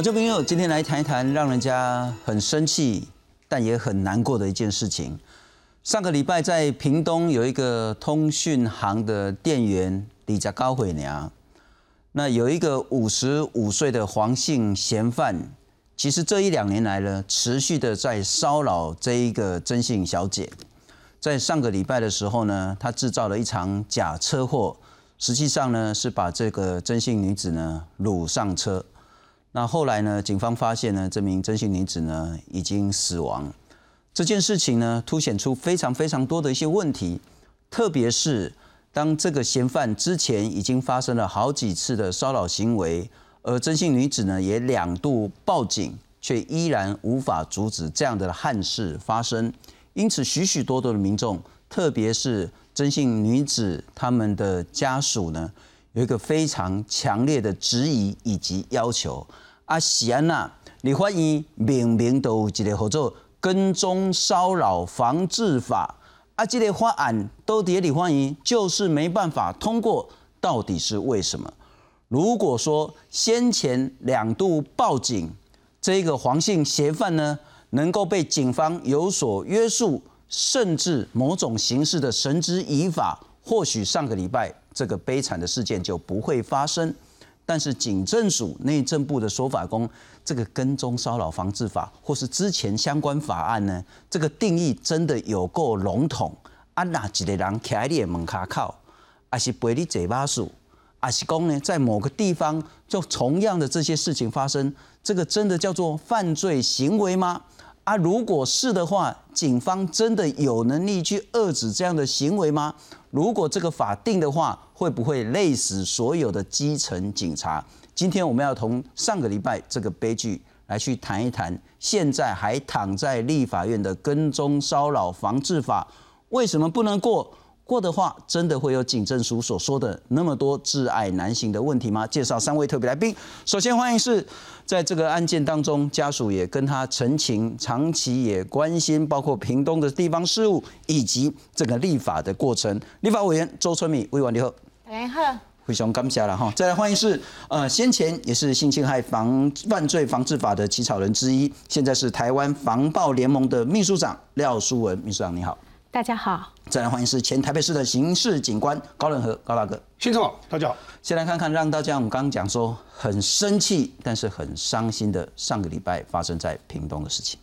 我这朋友今天来谈一谈让人家很生气，但也很难过的一件事情。上个礼拜在屏东有一个通讯行的店员李家高毁娘，那有一个五十五岁的黄姓嫌犯，其实这一两年来呢，持续的在骚扰这一个曾姓小姐。在上个礼拜的时候呢，他制造了一场假车祸，实际上呢是把这个曾姓女子呢掳上车。那后来呢？警方发现呢，这名真姓女子呢已经死亡。这件事情呢，凸显出非常非常多的一些问题，特别是当这个嫌犯之前已经发生了好几次的骚扰行为，而真姓女子呢也两度报警，却依然无法阻止这样的憾事发生。因此，许许多多的民众，特别是真姓女子他们的家属呢。有一个非常强烈的质疑以及要求，啊，喜安娜，你欢迎明明都有一个合作跟踪骚扰防治法，啊，这个法案都底里欢迎，就是没办法通过，到底是为什么？如果说先前两度报警，这个黄姓嫌犯呢，能够被警方有所约束，甚至某种形式的绳之以法，或许上个礼拜。这个悲惨的事件就不会发生，但是警政署内政部的说法，公这个跟踪骚扰防治法或是之前相关法案呢，这个定义真的有够笼统。啊，哪几个人徛你的门卡靠，还是背你嘴巴数，还是讲呢，在某个地方就同样的这些事情发生，这个真的叫做犯罪行为吗？啊，如果是的话，警方真的有能力去遏制这样的行为吗？如果这个法定的话，会不会累死所有的基层警察？今天我们要从上个礼拜这个悲剧来去谈一谈，现在还躺在立法院的跟踪骚扰防治法为什么不能过？过的话，真的会有警政署所说的那么多挚爱难行的问题吗？介绍三位特别来宾，首先欢迎是在这个案件当中，家属也跟他陈情，长期也关心包括屏东的地方事务以及整个立法的过程。立法委员周春米，委员你好，大家好，非常感谢了哈。再来欢迎是呃先前也是性侵害防犯罪防治法的起草人之一，现在是台湾防暴联盟的秘书长廖淑文秘书长你好。大家好，再来欢迎是前台北市的刑事警官高仁和高大哥，先生好，大家好。先来看看让大家我们刚刚讲说很生气，但是很伤心的上个礼拜发生在屏东的事情。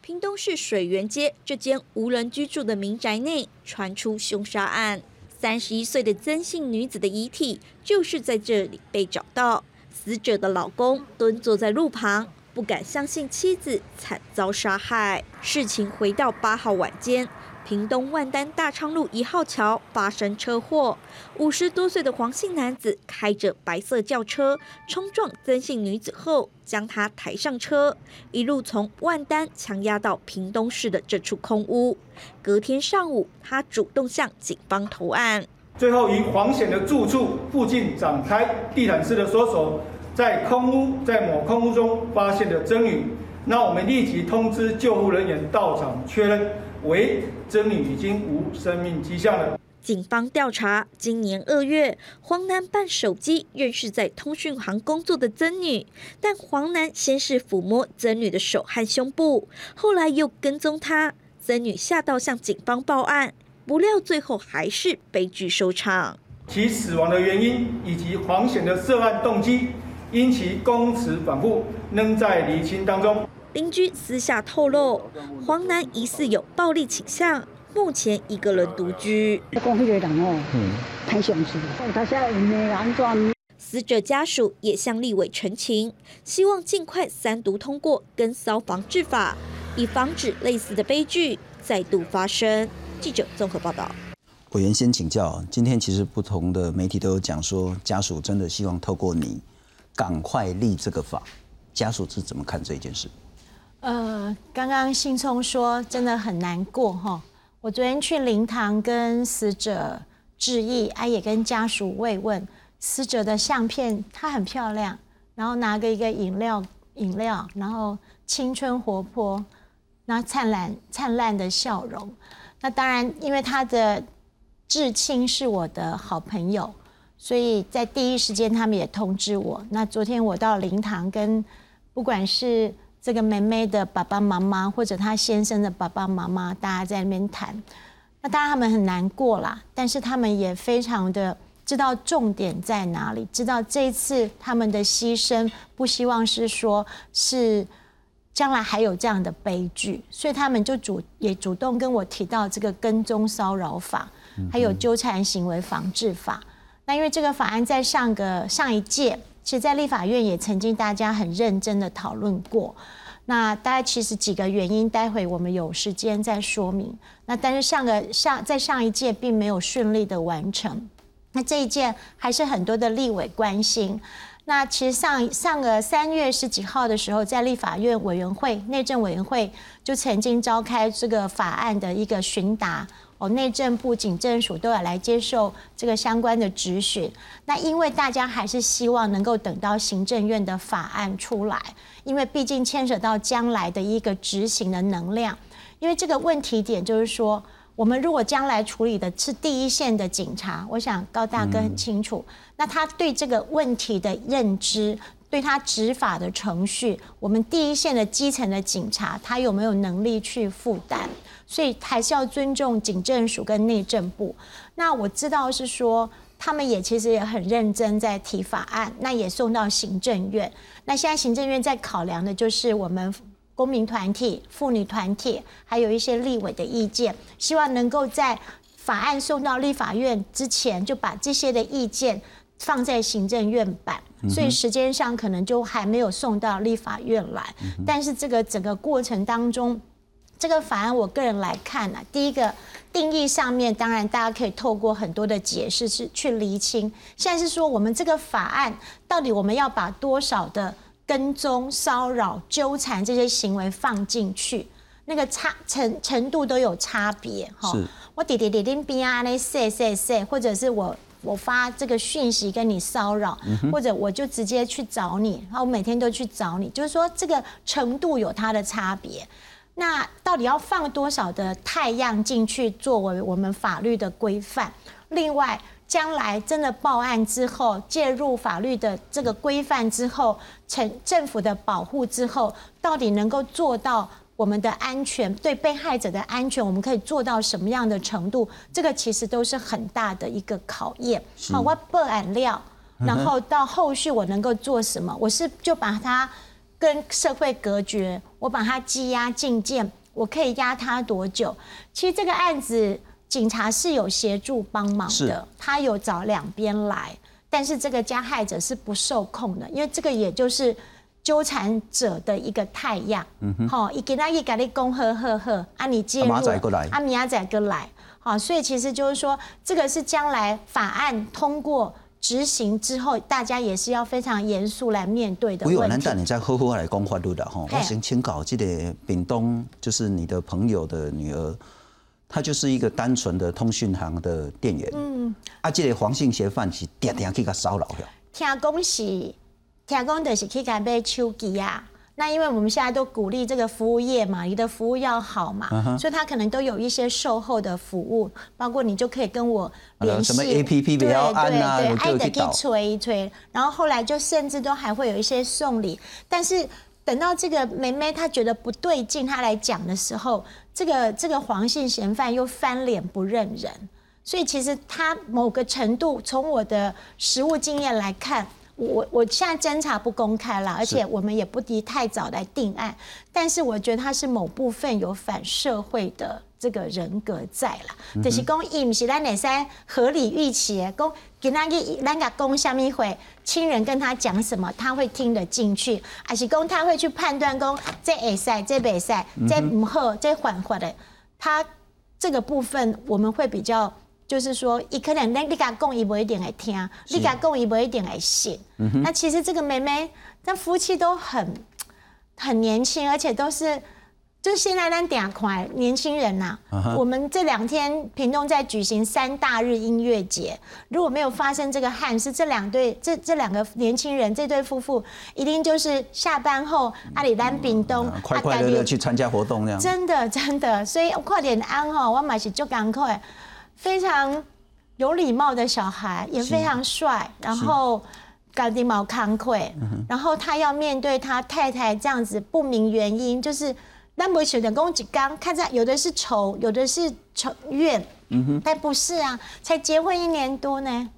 屏东市水源街这间无人居住的民宅内传出凶杀案，三十一岁的曾姓女子的遗体就是在这里被找到，死者的老公蹲坐在路旁。不敢相信妻子惨遭杀害。事情回到八号晚间，屏东万丹大昌路一号桥发生车祸，五十多岁的黄姓男子开着白色轿车冲撞曾姓女子后，将她抬上车，一路从万丹强压到屏东市的这处空屋。隔天上午，他主动向警方投案，最后于黄显的住处附近展开地毯式的搜索。在空屋，在某空屋中发现的曾女，那我们立即通知救护人员到场确认，为曾女已经无生命迹象了。警方调查，今年二月，黄男办手机认识在通讯行工作的曾女，但黄男先是抚摸曾女的手和胸部，后来又跟踪她，曾女吓到向警方报案，不料最后还是悲剧收场。其死亡的原因以及黄显的涉案动机。因其供词反复，仍在厘清当中。邻居私下透露，黄男疑似有暴力倾向，目前一个人独居。死者家属也向立委陈情，希望尽快三读通过跟骚防治法，以防止类似的悲剧再度发生。记者综合报道。委员先请教，今天其实不同的媒体都有讲说，家属真的希望透过你。赶快立这个法，家属是怎么看这件事？呃，刚刚信聪说真的很难过哈。我昨天去灵堂跟死者致意，啊也跟家属慰问。死者的相片，她很漂亮，然后拿个一个饮料，饮料，然后青春活泼，那灿烂灿烂的笑容。那当然，因为他的至亲是我的好朋友。所以在第一时间他们也通知我。那昨天我到灵堂跟不管是这个妹妹的爸爸妈妈，或者她先生的爸爸妈妈，大家在那边谈。那当然他们很难过啦，但是他们也非常的知道重点在哪里，知道这一次他们的牺牲不希望是说是将来还有这样的悲剧，所以他们就主也主动跟我提到这个跟踪骚扰法，还有纠缠行为防治法。那因为这个法案在上个上一届，其实在立法院也曾经大家很认真的讨论过。那大概其实几个原因，待会我们有时间再说明。那但是上个上在上一届并没有顺利的完成，那这一届还是很多的立委关心。那其实上上个三月十几号的时候，在立法院委员会内政委员会就曾经召开这个法案的一个询答。哦，内政部、警政署都要来接受这个相关的质询。那因为大家还是希望能够等到行政院的法案出来，因为毕竟牵扯到将来的一个执行的能量。因为这个问题点就是说，我们如果将来处理的是第一线的警察，我想高大哥很清楚，那他对这个问题的认知，对他执法的程序，我们第一线的基层的警察，他有没有能力去负担？所以还是要尊重警政署跟内政部。那我知道是说，他们也其实也很认真在提法案，那也送到行政院。那现在行政院在考量的就是我们公民团体、妇女团体，还有一些立委的意见，希望能够在法案送到立法院之前，就把这些的意见放在行政院版。所以时间上可能就还没有送到立法院来。但是这个整个过程当中。这个法案，我个人来看呢，第一个定义上面，当然大家可以透过很多的解释是去厘清。现在是说，我们这个法案到底我们要把多少的跟踪、骚扰、纠缠这些行为放进去，那个差程程度都有差别哈。我点点点点边啊，那 say say say，或者是我我发这个讯息跟你骚扰，或者我就直接去找你，然后我每天都去找你，就是说这个程度有它的差别。那到底要放多少的太阳进去作为我们法律的规范？另外，将来真的报案之后，介入法律的这个规范之后，成政府的保护之后，到底能够做到我们的安全，对被害者的安全，我们可以做到什么样的程度？这个其实都是很大的一个考验。好，我报案料，然后到后续我能够做什么？我是就把它。跟社会隔绝，我把他羁押禁见，我可以压他多久？其实这个案子警察是有协助帮忙的，他有找两边来，但是这个加害者是不受控的，因为这个也就是纠缠者的一个太阳。好，一给他一给你恭贺贺贺，啊，你介入，阿米亚仔哥来，好，所以其实就是说，这个是将来法案通过。执行之后，大家也是要非常严肃来面对的。我有难道你再好好来讲法律的哈。我先请搞这个丙东，就是你的朋友的女儿，她就是一个单纯的通讯行的店员。嗯。啊，这个黄姓嫌犯是天天去给骚扰的。听讲是，听讲就是去给买手机啊。那因为我们现在都鼓励这个服务业嘛，你的服务要好嘛，所以他可能都有一些售后的服务，包括你就可以跟我联系，什么 A P P 比较按啊，爱的去催一催，然后后来就甚至都还会有一些送礼，但是等到这个梅梅她觉得不对劲，她来讲的时候，这个这个黄姓嫌犯又翻脸不认人，所以其实他某个程度，从我的实务经验来看。我我现在侦查不公开了，而且我们也不宜太早来定案。但是我觉得他是某部分有反社会的这个人格在了。就是讲，伊唔是咱内三合理预期，讲给那个咱个公下面会亲人跟他讲什么，他会听得进去，还是讲他会去判断讲这会赛这袂赛这唔好这缓缓的，他这个部分我们会比较。就是说，伊可能你你甲讲，伊不一定会听；你甲讲，伊不一定会信。那其实这个妹妹，那夫妻都很很年轻，而且都是。就是现在咱点快年轻人呐，我们这两天屏东在举行三大日音乐节，如果没有发生这个憾事，这两对这这两个年轻人这对夫妇一定就是下班后阿里丹屏东快快乐乐去参加活动那样。真的真的，所以快点安吼，我买是就赶快。非常有礼貌的小孩，也非常帅，然后干地毛康愧，然后他要面对他太太这样子不明原因，就是那么选的公子刚看在有的是仇，有的是仇怨，但不是啊，才结婚一年多呢，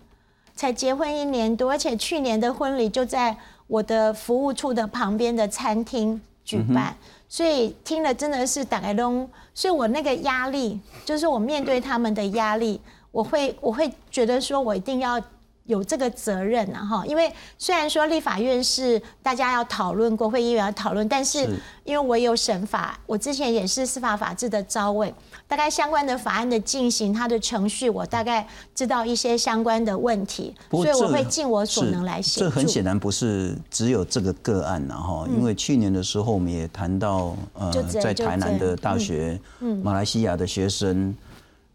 才结婚一年多，而且去年的婚礼就在我的服务处的旁边的餐厅举办。所以听了真的是打开东，所以我那个压力，就是我面对他们的压力，我会我会觉得说我一定要有这个责任啊哈，因为虽然说立法院是大家要讨论，国会议员要讨论，但是因为我有审法，我之前也是司法法制的招委。大概相关的法案的进行，它的程序，我大概知道一些相关的问题，所以我会尽我所能来协助。这很显然不是只有这个个案然后，因为去年的时候我们也谈到，呃，在台南的大学，马来西亚的学生，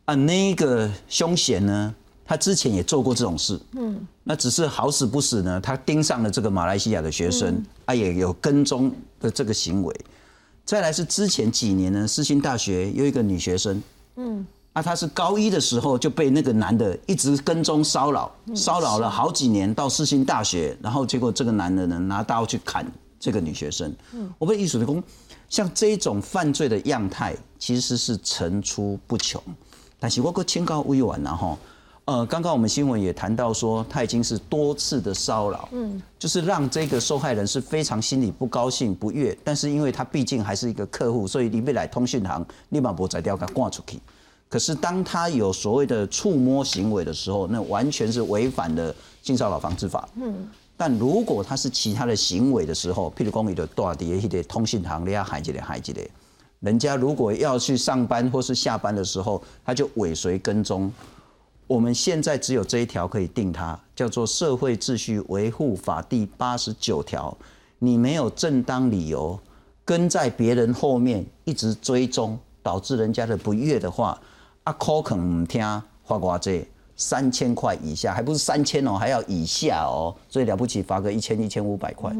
啊，那个凶险呢，他之前也做过这种事，嗯，那只是好死不死呢，他盯上了这个马来西亚的学生，啊，也有跟踪的这个行为。再来是之前几年呢，世新大学有一个女学生，嗯，啊，她是高一的时候就被那个男的一直跟踪骚扰，骚扰了好几年，到世新大学，然后结果这个男的呢拿刀去砍这个女学生。嗯，我被艺术的工，像这种犯罪的样态其实是层出不穷，但是我个清高委婉然后。呃，刚刚我们新闻也谈到说，他已经是多次的骚扰，嗯，就是让这个受害人是非常心里不高兴、不悦，但是因为他毕竟还是一个客户，所以你未来通讯行立马不摘掉，给他挂出去。可是当他有所谓的触摸行为的时候，那完全是违反了性骚扰防治法。嗯，但如果他是其他的行为的时候，譬如讲你的大底一些通讯行，你要海几类海几类，人家如果要去上班或是下班的时候，他就尾随跟踪。我们现在只有这一条可以定它，叫做《社会秩序维护法》第八十九条。你没有正当理由跟在别人后面一直追踪，导致人家的不悦的话，啊，可肯唔听，罚瓜这三千块以下，还不是三千哦，还要以下哦，所以了不起罚个一千一千五百块。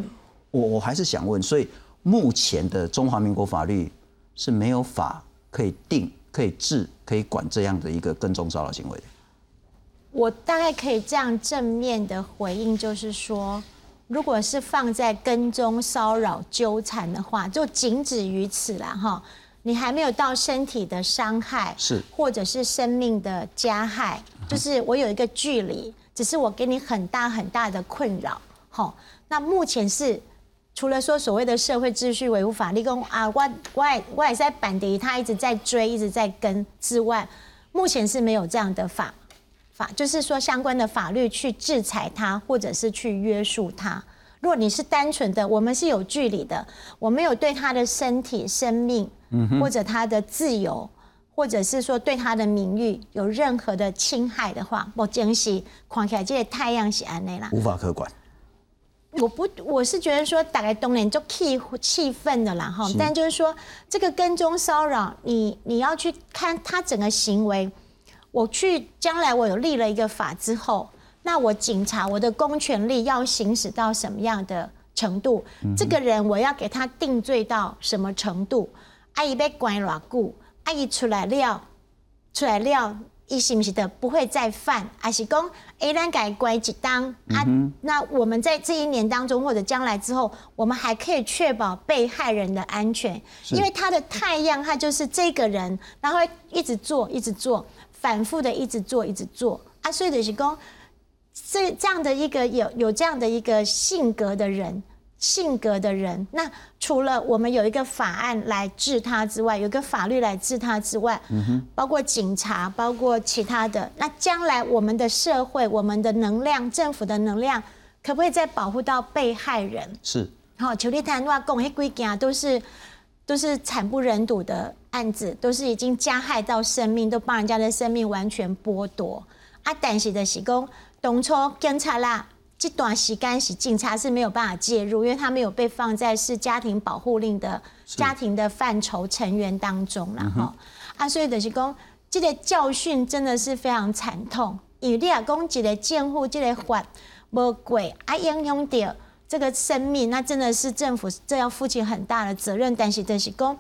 我我还是想问，所以目前的中华民国法律是没有法可以定、可以治、可以管这样的一个跟踪骚扰行为的。我大概可以这样正面的回应，就是说，如果是放在跟踪、骚扰、纠缠的话，就仅止于此了哈。你还没有到身体的伤害，是，或者是生命的加害，就是我有一个距离，只是我给你很大很大的困扰，哈。那目前是除了说所谓的社会秩序维护法，律跟啊，我我我也在板迪，他一直在追，一直在跟之外，目前是没有这样的法。法就是说相关的法律去制裁他，或者是去约束他。如果你是单纯的，我们是有距离的，我没有对他的身体、生命，或者他的自由，或者是说对他的名誉有任何的侵害的话，我珍惜看起来这些太阳是安内啦，无法可管。我不，我是觉得说大概冬年就气气愤的啦哈，但就是说这个跟踪骚扰，你你要去看他整个行为。我去将来我有立了一个法之后，那我警察我的公权力要行使到什么样的程度？这个人我要给他定罪到什么程度？阿姨被关偌久，阿姨出来了，出来了，伊是不是的不会再犯？还是讲 A 单改关几当啊？那我们在这一年当中或者将来之后，我们还可以确保被害人的安全，因为他的太阳他就是这个人，然后一直做一直做。反复的一直做，一直做啊，所以就是讲，这这样的一个有有这样的一个性格的人，性格的人，那除了我们有一个法案来治他之外，有一个法律来治他之外，嗯哼，包括警察，包括其他的，那将来我们的社会，我们的能量，政府的能量，可不可以再保护到被害人？是，好，求你谈话讲，迄几件都是。都是惨不忍睹的案子，都是已经加害到生命，都帮人家的生命完全剥夺。啊，但是的是讲，当初警察啦，这段时间是警察是没有办法介入，因为他没有被放在是家庭保护令的家庭的范畴成员当中了哈。啊，所以的是讲，这个教训真的是非常惨痛。因为你啊讲一个监护这个法无过，啊影响到。这个生命，那真的是政府这要负起很大的责任。但是，但是，公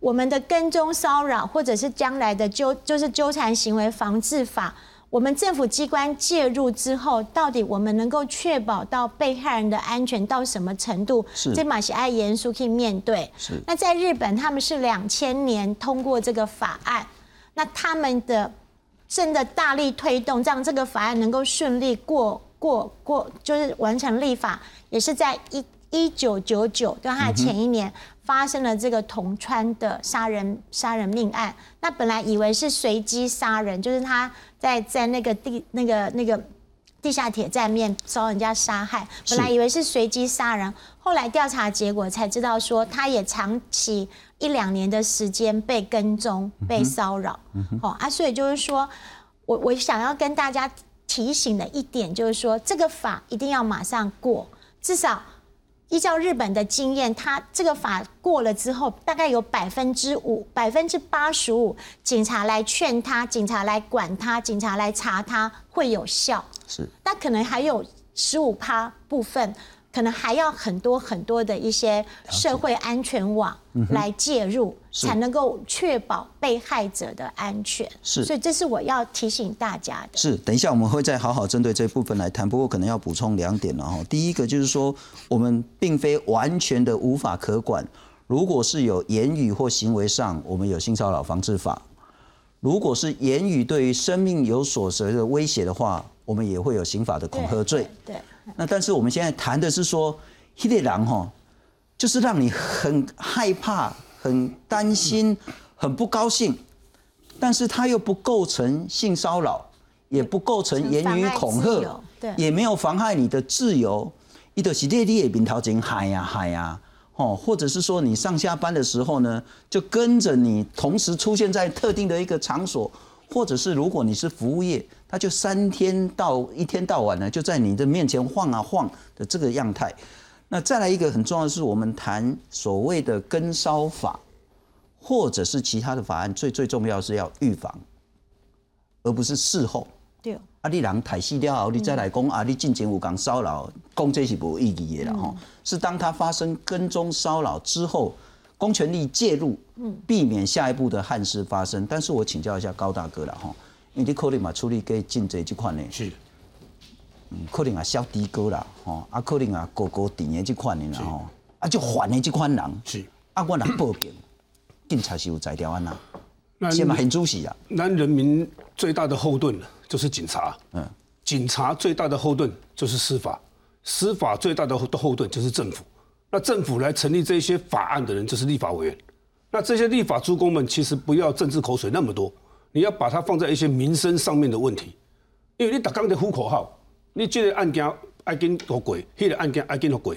我们的跟踪骚扰，或者是将来的纠，就是纠缠行为防治法，我们政府机关介入之后，到底我们能够确保到被害人的安全到什么程度？是这马西爱严肃去面对。是那在日本，他们是两千年通过这个法案，那他们的真的大力推动，让这个法案能够顺利过过过，就是完成立法，也是在一一九九九，对他的前一年。发生了这个铜川的杀人杀人命案，那本来以为是随机杀人，就是他在在那个地那个那个地下铁站面遭人家杀害，本来以为是随机杀人，后来调查结果才知道说他也长期一两年的时间被跟踪、被骚扰，哦啊，所以就是说我我想要跟大家提醒的一点就是说，这个法一定要马上过，至少。依照日本的经验，他这个法过了之后，大概有百分之五、百分之八十五警察来劝他，警察来管他，警察来查他会有效。是，那可能还有十五趴部分。可能还要很多很多的一些社会安全网来介入，才能够确保被害者的安全。是，所以这是我要提醒大家的。是，等一下我们会再好好针对这部分来谈。不过可能要补充两点了哈。第一个就是说，我们并非完全的无法可管。如果是有言语或行为上，我们有性骚扰防治法；如果是言语对于生命有所谓的威胁的话，我们也会有刑法的恐吓罪。对。那但是我们现在谈的是说，黑列狼哈，就是让你很害怕、很担心、很不高兴，但是他又不构成性骚扰，也不构成言语恐吓，也没有妨害你的自由。一的是列列边头前嗨呀嗨呀，哦，或者是说你上下班的时候呢，就跟着你同时出现在特定的一个场所。或者是如果你是服务业，他就三天到一天到晚呢，就在你的面前晃啊晃的这个样态。那再来一个很重要的是，我们谈所谓的跟烧法，或者是其他的法案，最最重要是要预防，而不是事后。对。啊，你人太死了后，你再来讲啊，你进前有讲骚扰，讲这是无意义的了哈。是当他发生跟踪骚扰之后。公权力介入，避免下一步的憾事发生。但是我请教一下高大哥了哈，你的可能嘛处理给进这这款呢？是，嗯，可能啊小低哥啦，吼，啊可能啊哥哥弟的这款的啦，吼，啊就烦的这款人，是，啊我来报警，警察是有在调安呐，先嘛很主席啊。那人民最大的后盾就是警察，嗯，警察最大的后盾就是司法，司法最大的后盾就是政府。那政府来成立这些法案的人就是立法委员，那这些立法诸公们其实不要政治口水那么多，你要把它放在一些民生上面的问题，因为你打刚的呼口号，你这个案件爱跟好过，那个案件爱跟好过。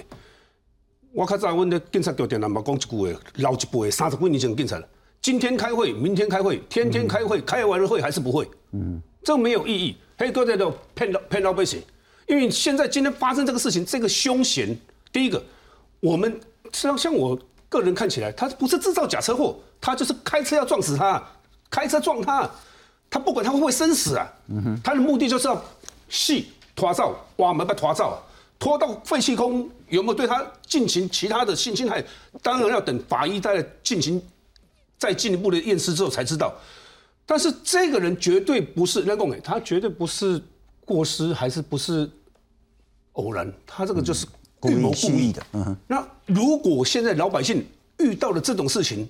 我较早问的警察局电脑嘛讲一句话，老一辈三十几年前警察了，今天开会，明天开会，天天开会，开完了会还是不会，嗯，这没有意义，黑哥在这骗老骗老百姓，因为现在今天发生这个事情，这个凶险，第一个。我们像像我个人看起来，他不是制造假车祸，他就是开车要撞死他，开车撞他，他不管他会不会生死啊，嗯他的目的就是要系拖照，挖门把拖照，拖到废弃空有没有对他进行其他的性侵害，当然要等法医再进行再进一步的验尸之后才知道。但是这个人绝对不是人工诶，他绝对不是过失，还是不是偶然，他这个就是。预谋故意的，嗯哼。那如果现在老百姓遇到了这种事情，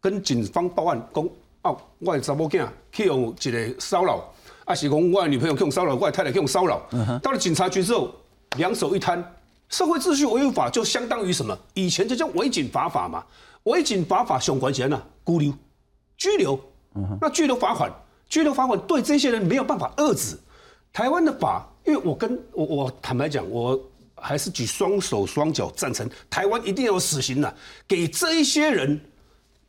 跟警方报案，讲啊，我的查某囝去用一个骚扰，啊是讲我的女朋友去用骚扰，我的太太去用骚扰，到了警察局之后，两手一摊，社会秩序维护法就相当于什么？以前就叫违警罚法嘛，违警罚法相关钱呢，拘留，拘留，那拘留罚款，拘留罚款对这些人没有办法遏制。台湾的法，因为我跟我我坦白讲，我。还是举双手双脚赞成，台湾一定要死刑的，给这一些人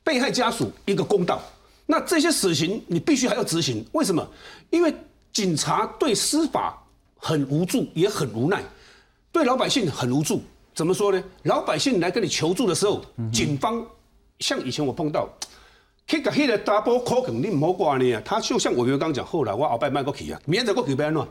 被害家属一个公道。那这些死刑你必须还要执行，为什么？因为警察对司法很无助，也很无奈，对老百姓很无助。怎么说呢？老百姓来跟你求助的时候，警方像以前我碰到，去个黑的 double call，你唔好挂呢啊！他就像我刚刚讲，后来我后拜卖过去啊，明天再过去别乱，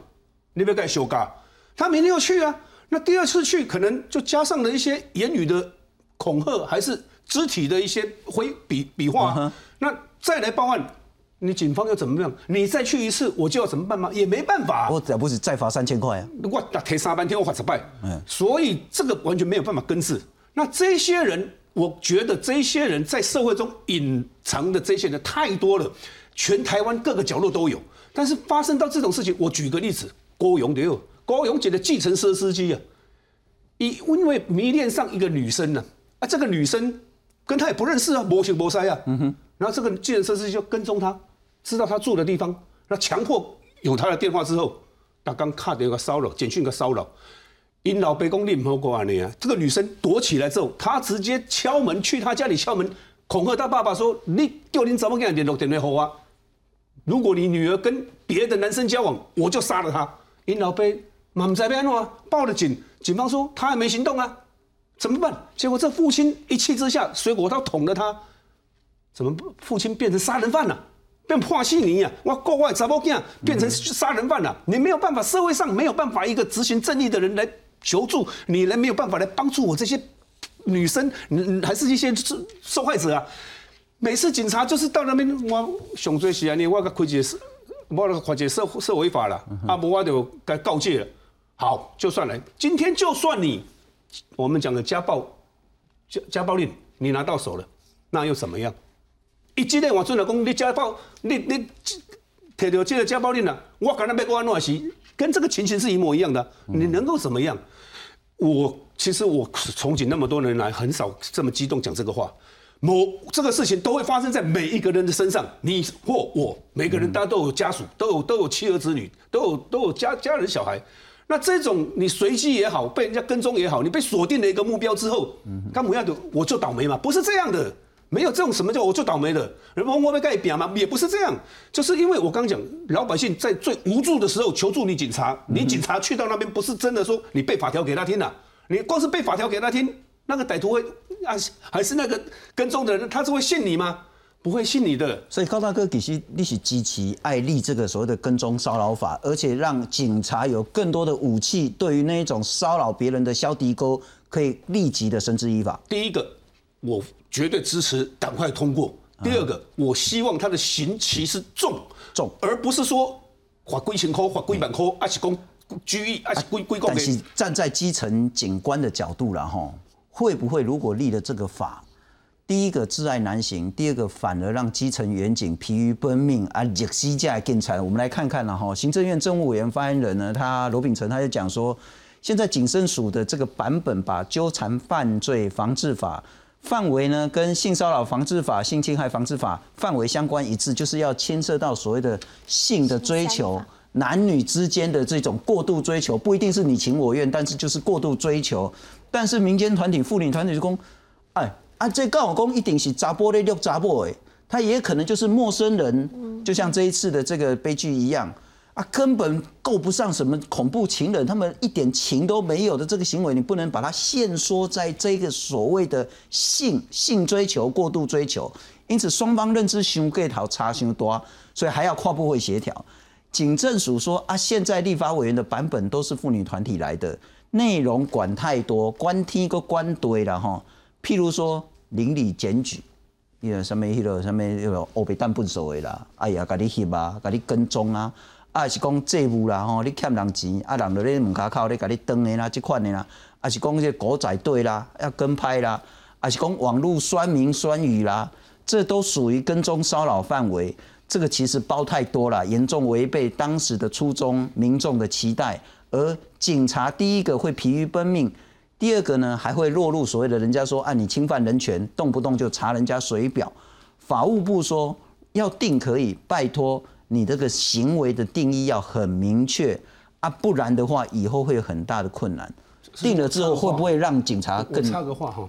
你不要该休假，他明天要去啊。那第二次去，可能就加上了一些言语的恐吓，还是肢体的一些挥比比划。那再来报案，你警方又怎么样？你再去一次，我就要怎么办吗？也没办法。我了不起再罚三千块啊！我打贴三半天，我罚十败。嗯，所以这个完全没有办法根治。那这些人，我觉得这些人在社会中隐藏的这些人太多了，全台湾各个角落都有。但是发生到这种事情，我举个例子，郭永德，郭永杰的计程车司机啊，因因为迷恋上一个女生呢，啊，这个女生跟他也不认识啊，摸形摸腮啊，嗯哼，然后这个计程车司机就跟踪他，知道他住的地方，那强迫有他的电话之后，他刚卡掉一个骚扰，简讯一个骚扰，因老被公令婆过安尼啊，这个女生躲起来之后，他直接敲门去他家里敲门，恐吓他爸爸说，你叫你怎么给人联络电话好啊？如果你女儿跟别的男生交往，我就杀了他。因老贝满在边啊，报了警，警方说他还没行动啊，怎么办？结果这父亲一气之下，水果刀捅了他，怎么父亲变成杀人犯了？变破西尼啊！哇，国外怎么样变成杀人犯了？你没有办法，社会上没有办法一个执行正义的人来求助，你来没有办法来帮助我这些女生，还是一些受害者啊？每次警察就是到那边，我上最时啊，你我个开一个，我那个开一个涉涉违法了，啊，不我就该告诫了。好，就算了。今天就算你，我们讲的家暴，家家暴令你拿到手了，那又怎么样？一今天我尊老公，你家暴，你你摕到这个家暴令了，我敢那边安怎是跟这个情形是一模一样的，你能够怎么样？我其实我从警那么多年来，很少这么激动讲这个话。某这个事情都会发生在每一个人的身上，你或我，每个人大家都有家属，都有都有妻儿子女，都有都有家家人小孩。那这种你随机也好，被人家跟踪也好，你被锁定了一个目标之后，干么样的我就倒霉嘛？不是这样的，没有这种什么叫我就倒霉的。人们会被盖表嘛？也不是这样，就是因为我刚讲，老百姓在最无助的时候求助你警察，你警察去到那边不是真的说你背法条给他听了，你光是背法条给他听。那个歹徒会啊，还是那个跟踪的人，他是会信你吗？不会信你的。所以高大哥其实你是支持爱立这个所谓的跟踪骚扰法，而且让警察有更多的武器，对于那一种骚扰别人的消敌钩，可以立即的绳之以法。第一个，我绝对支持赶快通过。第二个，我希望他的刑期是重重，而不是说罚规刑科，罚规板科，而是公拘役，而是规规公。但是站在基层警官的角度了哈。会不会如果立了这个法，第一个挚爱难行，第二个反而让基层员警疲于奔命啊，逆西价更惨。我们来看看了哈，行政院政务委员发言人呢，他罗秉成他就讲说，现在警政署的这个版本把纠缠犯罪防治法范围呢，跟性骚扰防治法、性侵害防治法范围相关一致，就是要牵涉到所谓的性的追求，男女之间的这种过度追求，不一定是你情我愿，但是就是过度追求。但是民间团体、妇女团体就公，哎啊，这告公一定是砸玻璃六砸玻诶，他也可能就是陌生人，就像这一次的这个悲剧一样啊，根本够不上什么恐怖情人，他们一点情都没有的这个行为，你不能把它限缩在这个所谓的性性追求、过度追求，因此双方认知相隔好差相多，所以还要跨部会协调。警政署说啊，现在立法委员的版本都是妇女团体来的。内容管太多，管天个管对了哈。譬如说邻里检举，伊个什么迄个什么迄个乌白蛋笨手的啦，哎呀，甲你翕啊，甲你跟踪啊，啊是讲债务啦吼，你欠人钱，啊人在咧门口口咧甲你登的啦，即款的啦，啊是讲这狗仔队啦，要跟拍啦，啊是讲网络酸名酸语啦，这都属于跟踪骚扰范围。这个其实包太多了，严重违背当时的初衷，民众的期待。而警察第一个会疲于奔命，第二个呢还会落入所谓的人家说啊你侵犯人权，动不动就查人家水表。法务部说要定可以，拜托你这个行为的定义要很明确啊，不然的话以后会有很大的困难。定了之后会不会让警察更？插个话哈，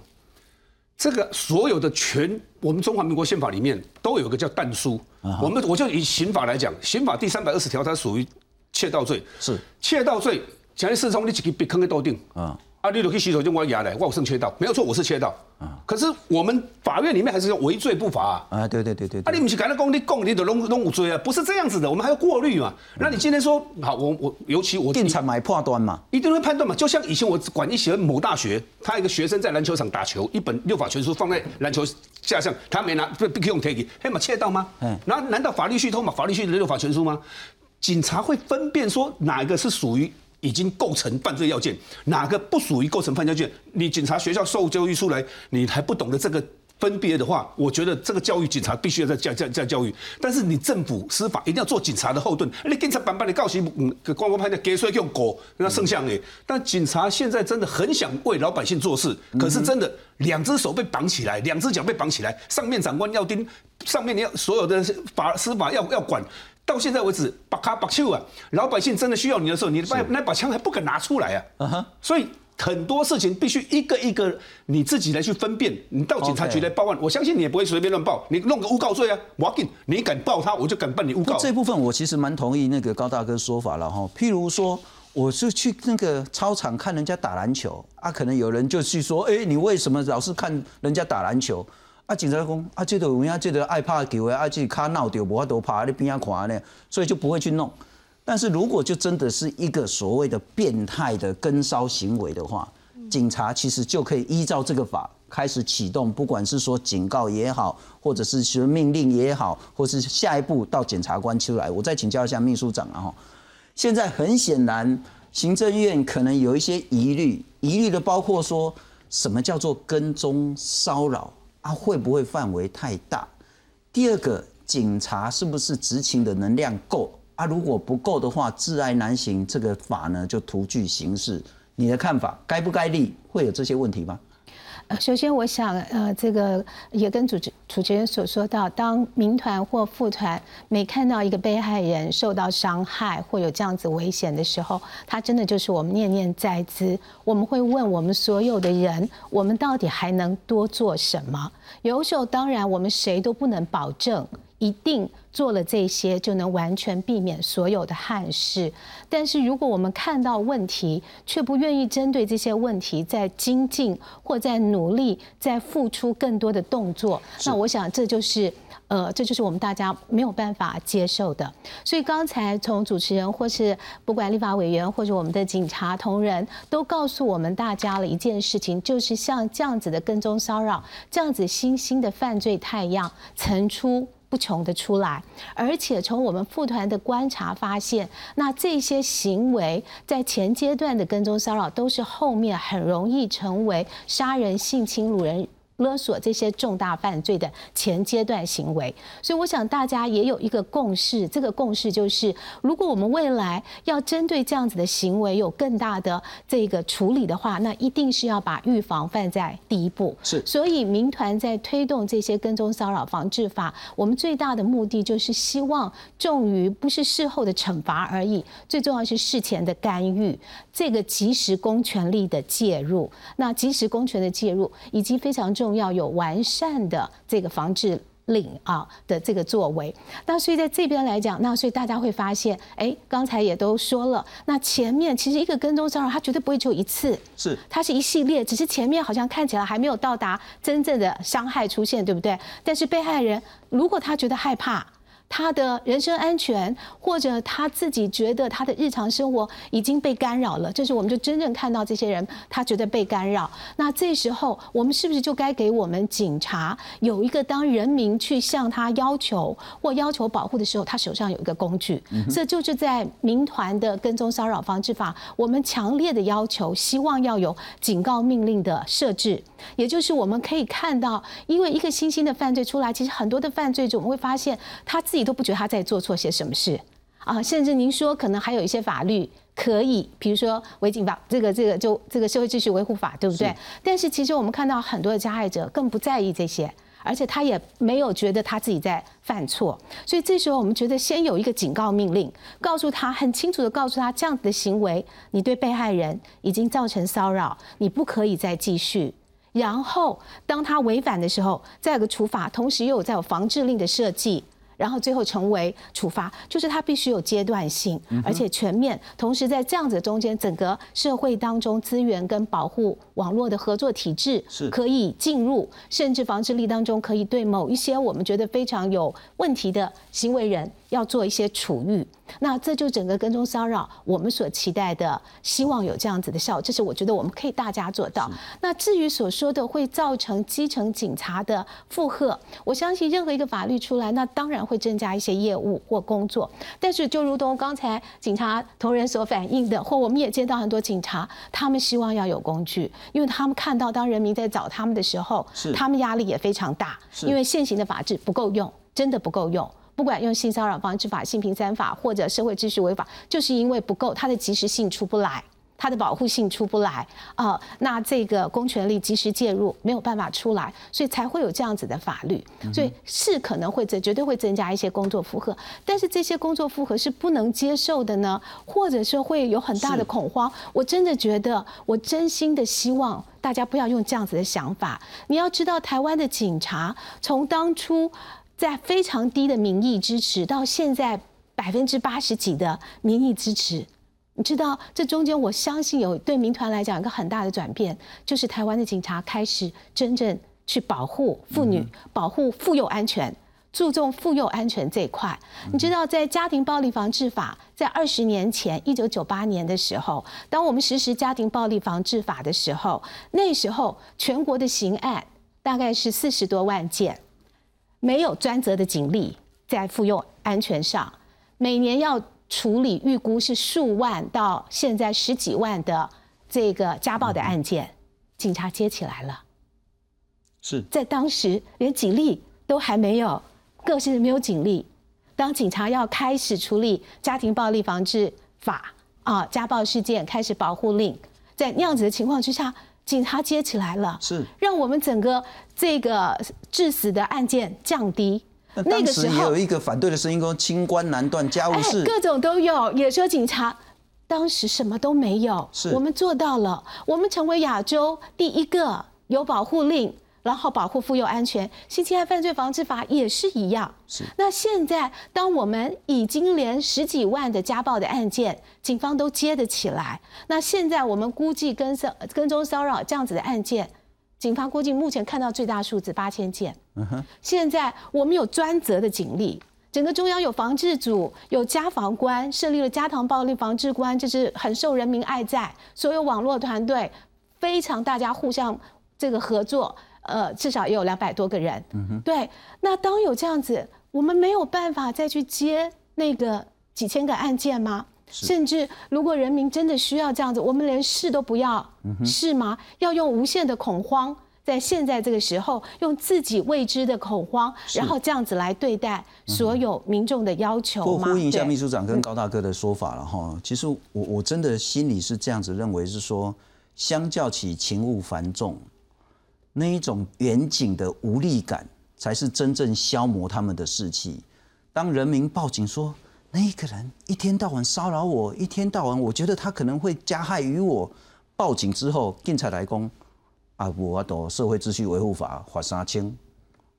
这个所有的权，我们中华民国宪法里面都有个叫弹书。我们我就以刑法来讲，刑法第三百二十条它属于。窃盗罪是窃盗罪，假如四从你自己被坑的都定啊，啊，你就去洗手间挖牙来，我剩窃盗，没有错，我是窃盗啊。可是我们法院里面还是要违罪不罚啊，啊对对对对。啊，你不是敢那讲你讲你的弄弄无罪啊，不是这样子的，我们还要过滤嘛。那你今天说好，我我尤其我定场买判断嘛，一定会判断嘛。就像以前我管一些某大学，他一个学生在篮球场打球，一本六法全书放在篮球架上，他没拿不不用 take，嘿嘛窃盗吗？嗯，那难道法律系统嘛？法律系的六法全书吗？警察会分辨说哪一个是属于已经构成犯罪要件，哪个不属于构成犯罪要件？你警察学校受教育出来，你还不懂得这个？分别的话，我觉得这个教育警察必须要再教教教教育，但是你政府司法一定要做警察的后盾。你警察板板你告诉嗯，官方派的给税用狗那剩下哎，但警察现在真的很想为老百姓做事，可是真的两只手被绑起来，两只脚被绑起来，上面长官要盯，上面你要所有的法司法要要管，到现在为止把卡把手啊，老百姓真的需要你的时候，你那那把枪还不敢拿出来啊，所以。很多事情必须一个一个你自己来去分辨。你到警察局来报案，我相信你也不会随便乱报。你弄个诬告罪啊，我给你敢报他，我就敢办你诬告。这部分我其实蛮同意那个高大哥说法了哈。譬如说，我是去那个操场看人家打篮球啊，可能有人就去说，哎，你为什么老是看人家打篮球？啊，警察讲啊，这个有影这个爱怕球的，啊，这卡闹掉，无法都趴在边上看呢，所以就不会去弄。但是如果就真的是一个所谓的变态的跟梢行为的话，警察其实就可以依照这个法开始启动，不管是说警告也好，或者是说命令也好，或是下一步到检察官出来。我再请教一下秘书长啊，哈，现在很显然行政院可能有一些疑虑，疑虑的包括说什么叫做跟踪骚扰啊，会不会范围太大？第二个，警察是不是执勤的能量够？啊，如果不够的话，自爱难行，这个法呢就徒具形式。你的看法，该不该立？会有这些问题吗？首先我想，呃，这个也跟主持主持人所说到，当民团或副团每看到一个被害人受到伤害或有这样子危险的时候，他真的就是我们念念在兹。我们会问我们所有的人，我们到底还能多做什么？有时候，当然我们谁都不能保证。一定做了这些就能完全避免所有的憾事，但是如果我们看到问题却不愿意针对这些问题在精进或在努力，在付出更多的动作，那我想这就是呃，这就是我们大家没有办法接受的。所以刚才从主持人或是不管立法委员或者我们的警察同仁都告诉我们大家了一件事情，就是像这样子的跟踪骚扰，这样子新兴的犯罪态样层出。不穷的出来，而且从我们副团的观察发现，那这些行为在前阶段的跟踪骚扰，都是后面很容易成为杀人、性侵、掳人。勒索这些重大犯罪的前阶段行为，所以我想大家也有一个共识，这个共识就是，如果我们未来要针对这样子的行为有更大的这个处理的话，那一定是要把预防放在第一步。是，所以民团在推动这些跟踪骚扰防治法，我们最大的目的就是希望重于不是事后的惩罚而已，最重要是事前的干预，这个及时公权力的介入，那及时公权的介入以及非常重。要有完善的这个防治令啊的这个作为，那所以在这边来讲，那所以大家会发现，哎，刚才也都说了，那前面其实一个跟踪骚扰，它绝对不会只有一次，是它是一系列，只是前面好像看起来还没有到达真正的伤害出现，对不对？但是被害人如果他觉得害怕。他的人身安全，或者他自己觉得他的日常生活已经被干扰了，这是我们就真正看到这些人，他觉得被干扰。那这时候，我们是不是就该给我们警察有一个，当人民去向他要求或要求保护的时候，他手上有一个工具？这就是在民团的跟踪骚扰防治法，我们强烈的要求，希望要有警告命令的设置。也就是我们可以看到，因为一个新兴的犯罪出来，其实很多的犯罪者我们会发现他自己都不觉得他在做错些什么事啊，甚至您说可能还有一些法律可以，比如说违警法，这个这个就这个社会秩序维护法，对不对？但是其实我们看到很多的加害者更不在意这些，而且他也没有觉得他自己在犯错，所以这时候我们觉得先有一个警告命令，告诉他很清楚的告诉他这样子的行为，你对被害人已经造成骚扰，你不可以再继续。然后，当他违反的时候，再有个处罚，同时又有再有防治令的设计，然后最后成为处罚，就是它必须有阶段性，而且全面。同时，在这样子中间，整个社会当中资源跟保护网络的合作体制是可以进入，甚至防治力当中可以对某一些我们觉得非常有问题的行为人要做一些处遇。那这就整个跟踪骚扰，我们所期待的，希望有这样子的效果，这是我觉得我们可以大家做到。那至于所说的会造成基层警察的负荷，我相信任何一个法律出来，那当然会增加一些业务或工作。但是就如同刚才警察同仁所反映的，或我们也见到很多警察，他们希望要有工具，因为他们看到当人民在找他们的时候，他们压力也非常大，因为现行的法制不够用，真的不够用。不管用性骚扰防治法、性平三法或者社会秩序违法，就是因为不够，它的及时性出不来，它的保护性出不来啊。那这个公权力及时介入没有办法出来，所以才会有这样子的法律。所以是可能会增，绝对会增加一些工作负荷。但是这些工作负荷是不能接受的呢，或者说会有很大的恐慌。我真的觉得，我真心的希望大家不要用这样子的想法。你要知道，台湾的警察从当初。在非常低的民意支持，到现在百分之八十几的民意支持，你知道这中间，我相信有对民团来讲一个很大的转变，就是台湾的警察开始真正去保护妇女、保护妇幼安全，注重妇幼安全这一块。你知道，在家庭暴力防治法在二十年前，一九九八年的时候，当我们实施家庭暴力防治法的时候，那时候全国的刑案大概是四十多万件。没有专责的警力在妇幼安全上，每年要处理预估是数万到现在十几万的这个家暴的案件，警察接起来了。是在当时连警力都还没有，各县没有警力。当警察要开始处理家庭暴力防治法啊家暴事件，开始保护令，在那样子的情况之下。警察接起来了，是让我们整个这个致死的案件降低。那个时候也有一个反对的声音，说清官难断家务事，各种都有。也说警察当时什么都没有，是我们做到了，我们成为亚洲第一个有保护令。然后保护妇幼安全，性侵害犯罪防治法也是一样。是。那现在，当我们已经连十几万的家暴的案件，警方都接得起来。那现在我们估计跟骚跟踪骚扰这样子的案件，警方估计目前看到最大数字八千件。嗯哼。现在我们有专责的警力，整个中央有防治组，有家防官，设立了家庭暴力防治官，这是很受人民爱戴。所有网络团队非常大家互相这个合作。呃，至少也有两百多个人。对，那当有这样子，我们没有办法再去接那个几千个案件吗？甚至如果人民真的需要这样子，我们连试都不要，是吗？要用无限的恐慌，在现在这个时候，用自己未知的恐慌，然后这样子来对待所有民众的要求吗？呼应一下秘书长跟高大哥的说法了哈。其实我我真的心里是这样子认为，是说相较起勤务繁重。那一种远景的无力感，才是真正消磨他们的士气。当人民报警说那一个人一天到晚骚扰我，一天到晚我觉得他可能会加害于我，报警之后，警察来攻，啊，无法度社会秩序维护法罚三千，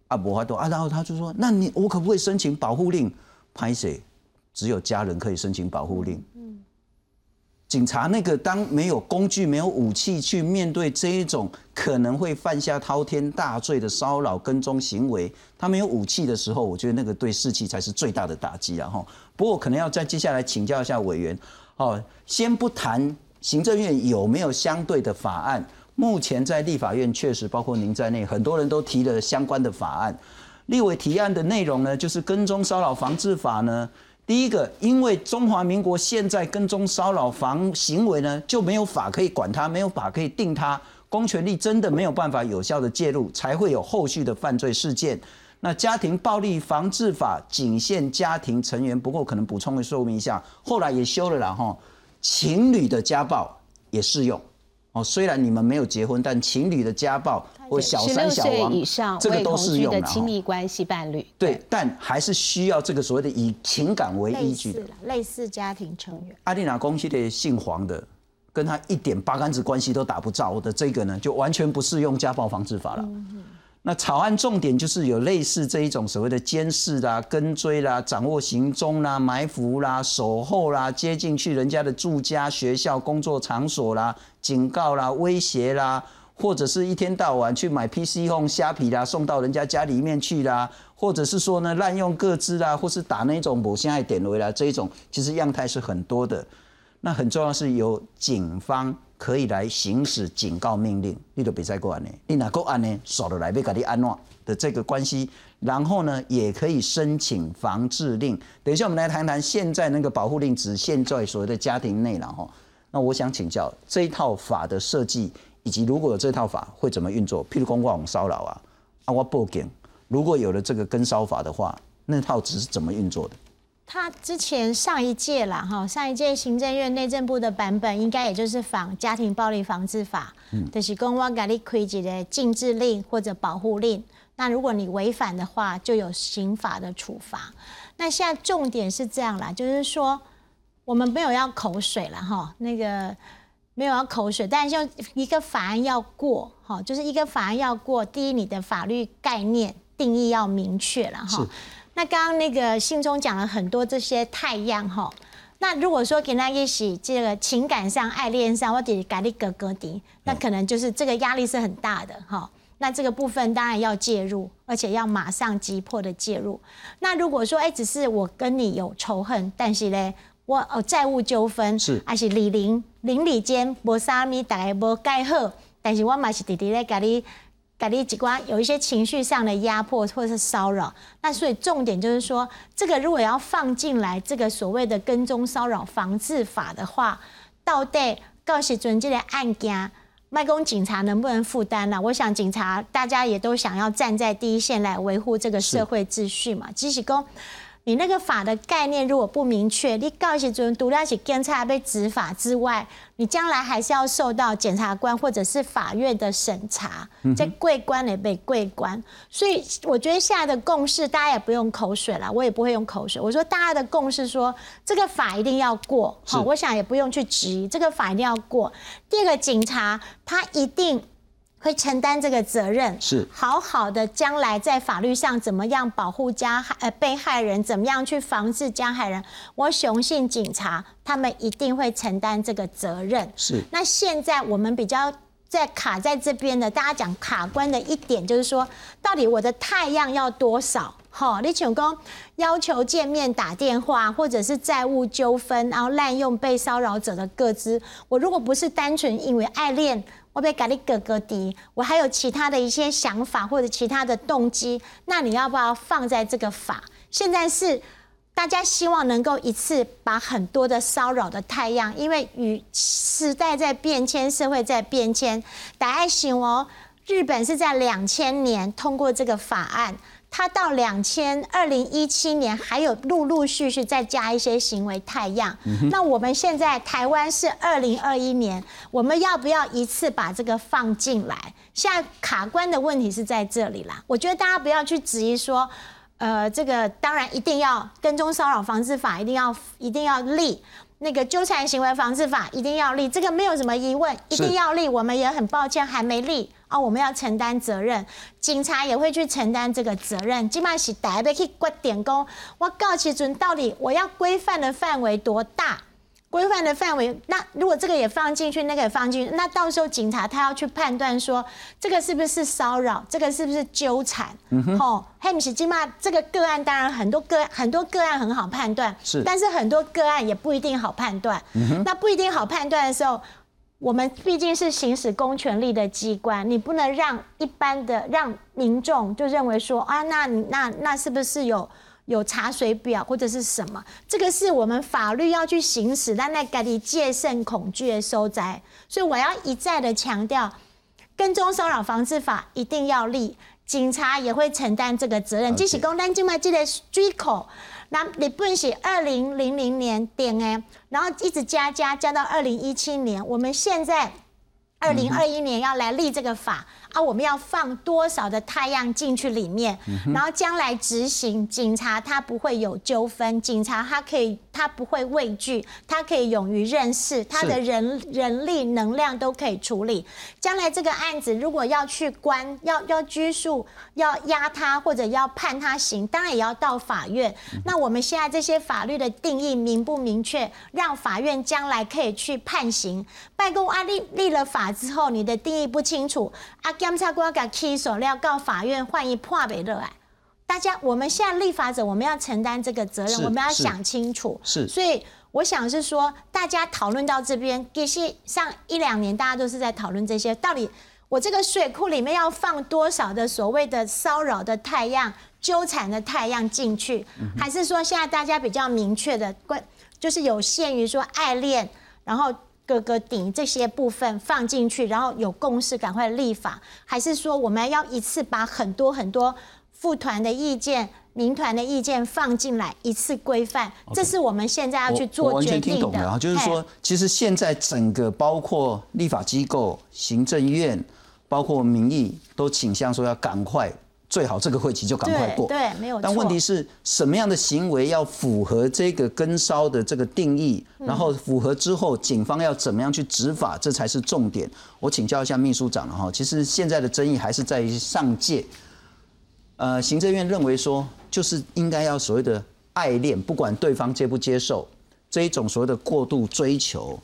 啊，无法度啊，然后他就说，那你我可不可以申请保护令？拍谁？只有家人可以申请保护令。警察那个当没有工具、没有武器去面对这一种可能会犯下滔天大罪的骚扰跟踪行为，他没有武器的时候，我觉得那个对士气才是最大的打击然后，不过可能要再接下来请教一下委员，哦，先不谈行政院有没有相对的法案，目前在立法院确实包括您在内，很多人都提了相关的法案。立委提案的内容呢，就是跟踪骚扰防治法呢。第一个，因为中华民国现在跟踪骚扰防行为呢，就没有法可以管他，没有法可以定他，公权力真的没有办法有效的介入，才会有后续的犯罪事件。那家庭暴力防治法仅限家庭成员，不过可能补充的说明一下，后来也修了啦哈，情侣的家暴也适用。哦，虽然你们没有结婚，但情侣的家暴或小三小王以上这个都适用的亲密关系伴侣，对，但还是需要这个所谓的以情感为依据的。类似家庭成员。阿丽娜公司的姓黄的，跟他一点八竿子关系都打不着的这个呢，就完全不适用家暴防治法了。那草案重点就是有类似这一种所谓的监视啦、跟追啦、掌握行踪啦、埋伏啦、守候啦、接近去人家的住家、学校、工作场所啦、警告啦、威胁啦、或者是一天到晚去买 PC Home 虾皮啦，送到人家家里面去啦，或者是说呢滥用各资啦，或是打那种某些爱点位啦，这一种其实样态是很多的。那很重要是由警方可以来行使警告命令，你都别再过安呢，你哪够安呢？少了来被给你安诺的这个关系，然后呢也可以申请防治令。等一下我们来谈谈现在那个保护令只限在所谓的家庭内了哈。那我想请教这一套法的设计，以及如果有这套法会怎么运作？譬如公网骚扰啊，啊我报警，如果有了这个跟骚法的话，那套只是怎么运作的？他之前上一届啦，哈，上一届行政院内政部的版本，应该也就是仿家庭暴力防治法，就是公我给你开几的禁制令或者保护令，那如果你违反的话，就有刑法的处罚。那现在重点是这样啦，就是说我们没有要口水了哈，那个没有要口水，但是就一个法案要过，哈，就是一个法案要过，第一，你的法律概念定义要明确了哈。那刚刚那个信中讲了很多这些太阳哈，那如果说给他一起这个情感上、爱恋上，或者改立哥哥的，那可能就是这个压力是很大的哈。那这个部分当然要介入，而且要马上急迫的介入。那如果说哎，只是我跟你有仇恨，但是呢，我哦债务纠纷是，还是邻邻邻里间无啥咪大家无盖好，但是我嘛是弟弟咧，给你。改立机关有一些情绪上的压迫或者是骚扰，那所以重点就是说，这个如果要放进来这个所谓的跟踪骚扰防治法的话，到底告诉准这个案件，麦公警察能不能负担呢？我想警察大家也都想要站在第一线来维护这个社会秩序嘛，即使公。你那个法的概念如果不明确，你告诉主任独立起监察被执法之外，你将来还是要受到检察官或者是法院的审查，在贵官也被贵官。所以我觉得现在的共识，大家也不用口水了，我也不会用口水。我说大家的共识说，这个法一定要过，好，我想也不用去质疑，这个法一定要过。第二个，警察他一定。会承担这个责任，是好好的将来在法律上怎么样保护加害呃被害人，怎么样去防治加害人，我雄信警察他们一定会承担这个责任。是那现在我们比较在卡在这边的，大家讲卡关的一点就是说，到底我的太阳要多少？好，你请公要求见面打电话，或者是债务纠纷，然后滥用被骚扰者的个资，我如果不是单纯因为爱恋。我被咖喱哥哥的，我还有其他的一些想法或者其他的动机，那你要不要放在这个法？现在是大家希望能够一次把很多的骚扰的太阳，因为与时代在变迁，社会在变迁，大家想哦，日本是在两千年通过这个法案。他到两千二零一七年还有陆陆续续再加一些行为太阳，那我们现在台湾是二零二一年，我们要不要一次把这个放进来？现在卡关的问题是在这里啦。我觉得大家不要去质疑说，呃，这个当然一定要跟踪骚扰防治法一定要一定要立，那个纠缠行为防治法一定要立，这个没有什么疑问，一定要立。我们也很抱歉还没立。哦，我们要承担责任，警察也会去承担这个责任。基本上是大家去决点工，我告其准到底我要规范的范围多大？规范的范围，那如果这个也放进去，那个也放进去，那到时候警察他要去判断说，这个是不是骚扰，这个是不是纠缠？吼，嘿，米是起码这个个案，当然很多个很多个案很好判断，是，但是很多个案也不一定好判断。那不一定好判断的时候。我们毕竟是行使公权力的机关，你不能让一般的让民众就认为说啊，那那那是不是有有查水表或者是什么？这个是我们法律要去行使，但那该你戒慎恐惧的收窄。所以我要一再的强调，跟踪骚扰防治法一定要立，警察也会承担这个责任。即使公单境外记得追口。那日本是二零零零年定诶，然后一直加加加到二零一七年，我们现在二零二一年要来立这个法。啊，我们要放多少的太阳进去里面，然后将来执行，警察他不会有纠纷，警察他可以，他不会畏惧，他可以勇于认识，他的人人力能量都可以处理。将来这个案子如果要去关，要要拘束，要压他或者要判他刑，当然也要到法院。那我们现在这些法律的定义明不明确，让法院将来可以去判刑？办公阿立立了法法之后，你的定义不清楚，啊，检察官给起诉了，告法院换一破北热爱。大家，我们现在立法者，我们要承担这个责任，我们要想清楚。是，所以我想是说，大家讨论到这边，其实上一两年大家都是在讨论这些，到底我这个水库里面要放多少的所谓的骚扰的太阳、纠缠的太阳进去，还是说现在大家比较明确的关，就是有限于说爱恋，然后各个顶这些部分放进去，然后有共识赶快立法，还是说我们要一次把很多很多。副团的意见、民团的意见放进来一次规范，这是我们现在要去做决定的。就是说，其实现在整个包括立法机构、行政院，包括民意，都倾向说要赶快，最好这个会期就赶快过。对，没有但问题是什么样的行为要符合这个跟烧的这个定义，然后符合之后，警方要怎么样去执法，这才是重点。我请教一下秘书长了哈，其实现在的争议还是在于上届。呃，行政院认为说，就是应该要所谓的爱恋，不管对方接不接受，这一种所谓的过度追求，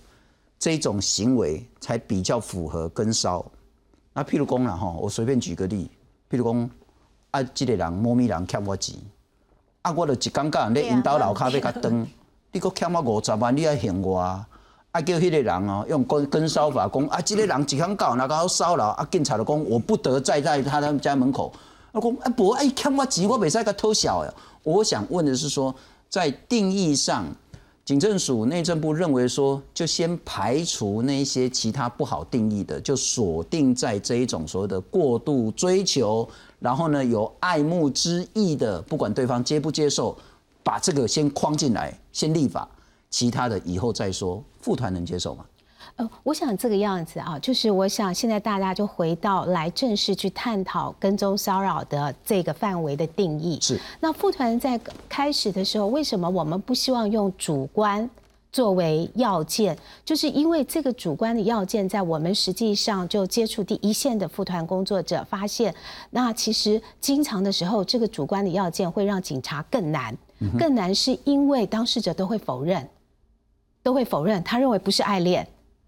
这一种行为才比较符合跟梢。那譬如公了哈，我随便举个例，譬如讲，啊，即个人猫咪人欠我钱，啊，我著一刚刚咧引导楼卡要甲登，你搁欠我五十万，你要还我啊？啊，叫迄个人哦，用跟跟骚法讲，啊，即个人一刚刚那个骚扰，啊，警察就讲，我不得再在他他们家门口。我讲啊，不，哎，欠我钱，我袂使甲偷笑呀。我想问的是说，在定义上，警政署、内政部认为说，就先排除那些其他不好定义的，就锁定在这一种所谓的过度追求，然后呢有爱慕之意的，不管对方接不接受，把这个先框进来，先立法，其他的以后再说。副团能接受吗？呃，我想这个样子啊，就是我想现在大家就回到来正式去探讨跟踪骚扰的这个范围的定义。是。那副团在开始的时候，为什么我们不希望用主观作为要件？就是因为这个主观的要件，在我们实际上就接触第一线的副团工作者发现，那其实经常的时候，这个主观的要件会让警察更难，更难是因为当事者都会否认，都会否认，他认为不是爱恋。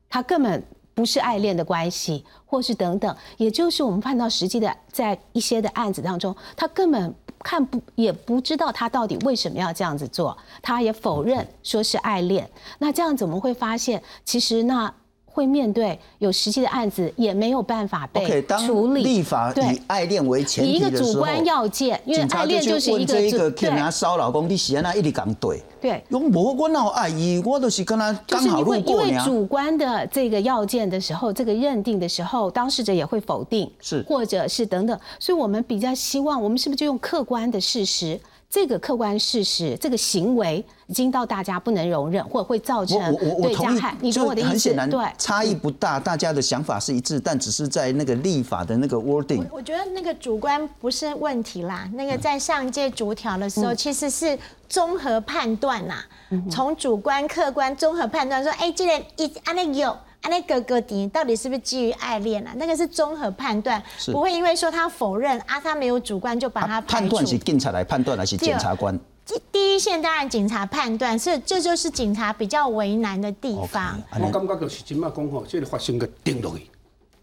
他根本不是爱恋的关系，或是等等，也就是我们看到实际的在一些的案子当中，他根本看不也不知道他到底为什么要这样子做，他也否认说是爱恋。那这样子我们会发现？其实那。会面对有实际的案子，也没有办法被处理。立法以爱恋为前提以一个主观要件，因为爱恋就是一个这个骗人骚扰工，你喜欢他一直讲对。对，用无我哪爱伊，我都是跟他刚好路过因为主观的这个要件的时候，这个认定的时候，当事者也会否定，是或者是等等。所以我们比较希望，我们是不是就用客观的事实？这个客观事实，这个行为已经到大家不能容忍，或者会造成对加害。你懂我的意思？对，差异不大，大家的想法是一致，但只是在那个立法的那个 wording。我觉得那个主观不是问题啦。那个在上一届逐条的时候，其实是综合判断呐，从主观、客观综合判断说，哎，这个一安那有。啊，那哥哥迪到底是不是基于爱恋啊？那个是综合判断，不会因为说他否认啊，他没有主观就把他判断是警察来判断，还是检察官？第第一线当然警察判断，是这就是警察比较为难的地方。我感觉就是今麦讲吼，这个发生个定落去，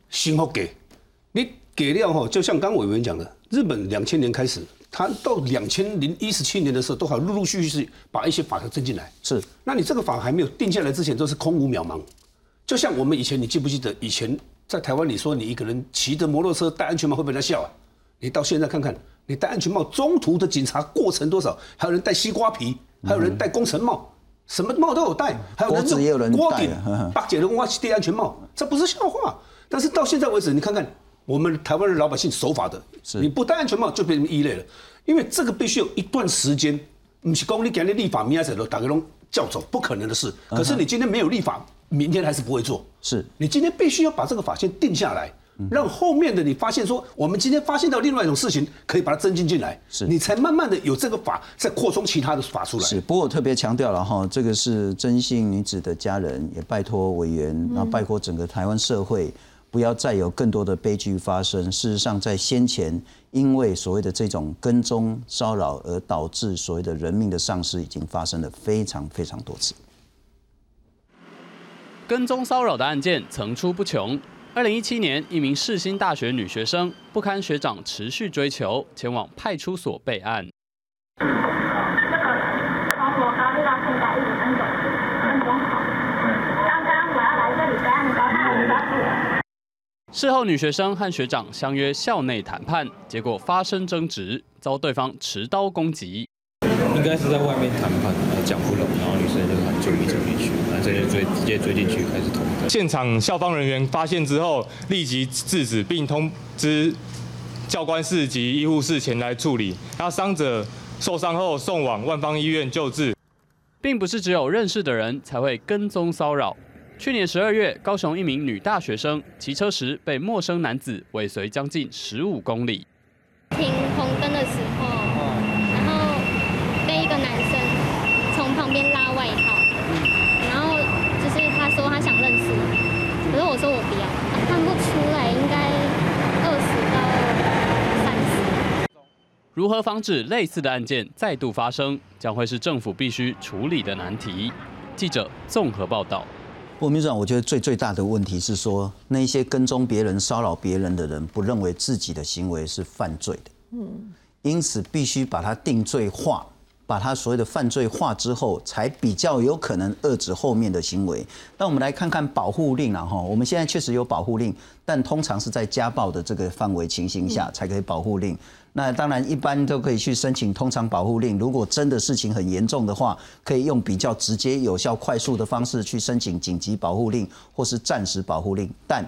幸福给，你给了吼，就像刚委员讲的，日本两千年开始，他到两千零一十七年的时候，都还陆陆续续是把一些法条增进来。是，那你这个法还没有定下来之前，都是空无渺茫。就像我们以前，你记不记得以前在台湾，你说你一个人骑着摩托车戴安全帽会被人笑啊？你到现在看看，你戴安全帽中途的警察过程多少？还有人戴西瓜皮，还有人戴工程帽，什么帽都有戴，还有人锅顶、八姐的挖戴安全帽，这不是笑话。但是到现在为止，你看看我们台湾的老百姓守法的，你不戴安全帽就变成异类了，因为这个必须有一段时间，不是讲你今天立法，明仔载都打个龙叫走，不可能的事。可是你今天没有立法。明天还是不会做，是。你今天必须要把这个法先定下来，让后面的你发现说，我们今天发现到另外一种事情，可以把它增进进来，是。你才慢慢的有这个法再扩充其他的法出来。是，不过我特别强调了哈，这个是真性女子的家人，也拜托委员，然后拜托整个台湾社会，不要再有更多的悲剧发生。事实上，在先前因为所谓的这种跟踪骚扰而导致所谓的人命的丧失，已经发生了非常非常多次。跟踪骚扰的案件层出不穷，二零一七年，一名世新大学女学生不堪学长持续追求，前往派出所备案。事后，女学生和学长相约校内谈判，结果发生争执，遭对方持刀攻击。应该是在外面谈判，讲不拢，然后女生就喊救命走进去，直接追直接追进去开始捅。现场校方人员发现之后，立即制止并通知教官室及医护室前来处理。那伤者受伤后送往万方医院救治。并不是只有认识的人才会跟踪骚扰。去年十二月，高雄一名女大学生骑车时被陌生男子尾随将近十五公里。停红灯的时候，然后被一个男生从旁边拉外套，然后就是他说他想认识我，可是我说我不要，看不出来应该二十到三十。如何防止类似的案件再度发生，将会是政府必须处理的难题。记者综合报道。不，民主党我觉得最最大的问题是说，那些跟踪别人、骚扰别人的人，不认为自己的行为是犯罪的，嗯，因此必须把它定罪化，把它所谓的犯罪化之后，才比较有可能遏制后面的行为。那我们来看看保护令了哈，我们现在确实有保护令，但通常是在家暴的这个范围情形下才可以保护令。那当然，一般都可以去申请通常保护令。如果真的事情很严重的话，可以用比较直接、有效、快速的方式去申请紧急保护令或是暂时保护令，但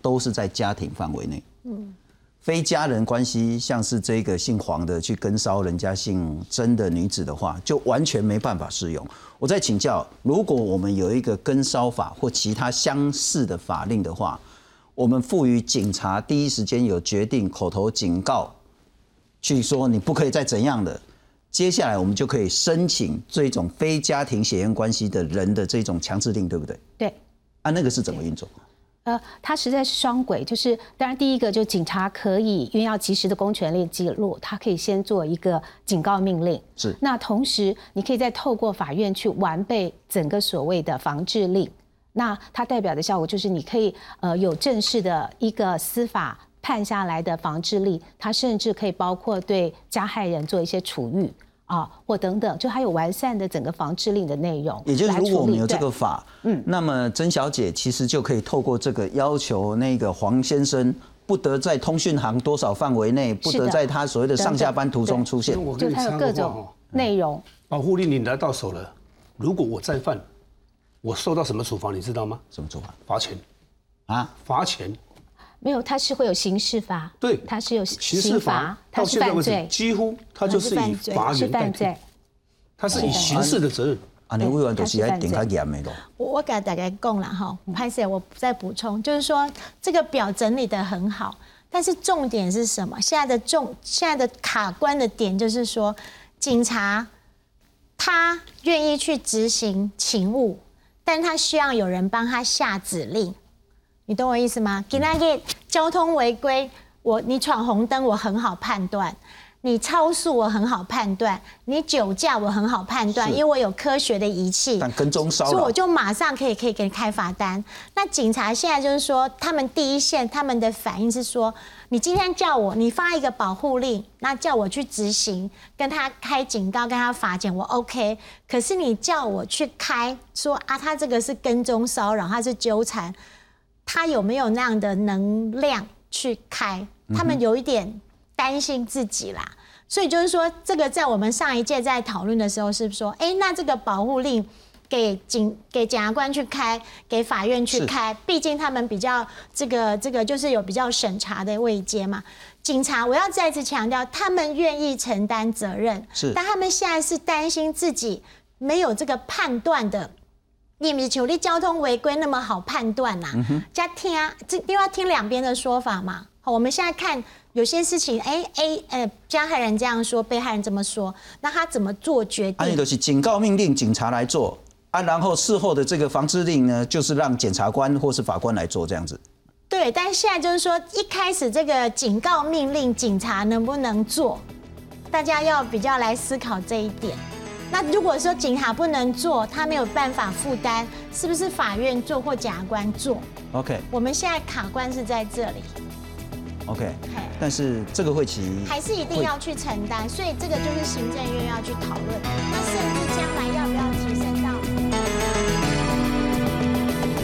都是在家庭范围内。嗯，非家人关系，像是这个姓黄的去跟骚人家姓曾的女子的话，就完全没办法适用。我再请教，如果我们有一个跟骚法或其他相似的法令的话，我们赋予警察第一时间有决定口头警告。去说你不可以再怎样的，接下来我们就可以申请这种非家庭血缘关系的人的这种强制令，对不对？对。啊，那个是怎么运作？呃，它实在是双轨，就是当然第一个就警察可以因为要及时的公权力记录，他可以先做一个警告命令。是。那同时你可以再透过法院去完备整个所谓的防治令，那它代表的效果就是你可以呃有正式的一个司法。判下来的防治力，它甚至可以包括对加害人做一些处遇啊，或等等，就还有完善的整个防治令的内容。也就是如果我们有这个法，嗯，那么曾小姐其实就可以透过这个要求，那个黄先生不得在通讯行多少范围内，不得在他所谓的上下班途中出现。就他有各种内容。保护令你拿到手了，如果我再犯，我受到什么处罚？你知道吗？什么处罚？罚钱啊，罚钱。没有，他是会有刑事罚，对，他是有刑事罚，他是犯罪，几乎他就是以罚是犯罪，他是以刑事的责任。啊，你委员都是来顶他严的咯。我我给大家讲了哈，潘 Sir，我再补充，就是说这个表整理的很好，但是重点是什么？现在的重现在的卡关的点就是说，警察他愿意去执行勤务，但他需要有人帮他下指令。你懂我意思吗？给那个交通违规，我你闯红灯，我很好判断；你超速，我很好判断；你酒驾，我很好判断，因为我有科学的仪器。但跟踪骚扰，所以我就马上可以可以给你开罚单。那警察现在就是说，他们第一线，他们的反应是说，你今天叫我，你发一个保护令，那叫我去执行，跟他开警告，跟他罚钱，我 OK。可是你叫我去开，说啊，他这个是跟踪骚扰，他是纠缠。他有没有那样的能量去开？他们有一点担心自己啦，所以就是说，这个在我们上一届在讨论的时候，是说，哎，那这个保护令给警给检察官去开，给法院去开，毕竟他们比较这个这个就是有比较审查的位阶嘛。警察，我要再次强调，他们愿意承担责任，是，但他们现在是担心自己没有这个判断的。你们求力交通违规那么好判断呐？加听啊，这又要听两边的说法嘛。好，我们现在看有些事情，哎 A 呃加害人这样说，被害人这么说，那他怎么做决定？啊，都是警告命令，警察来做啊，然后事后的这个防治令呢，就是让检察官或是法官来做这样子。对，但是现在就是说，一开始这个警告命令，警察能不能做？大家要比较来思考这一点。那如果说警察不能做，他没有办法负担，是不是法院做或检察官做？OK 我们现在卡关是在这里，OK，嘿但是这个会期还是一定要去承担，所以这个就是行政院要去讨论。那甚至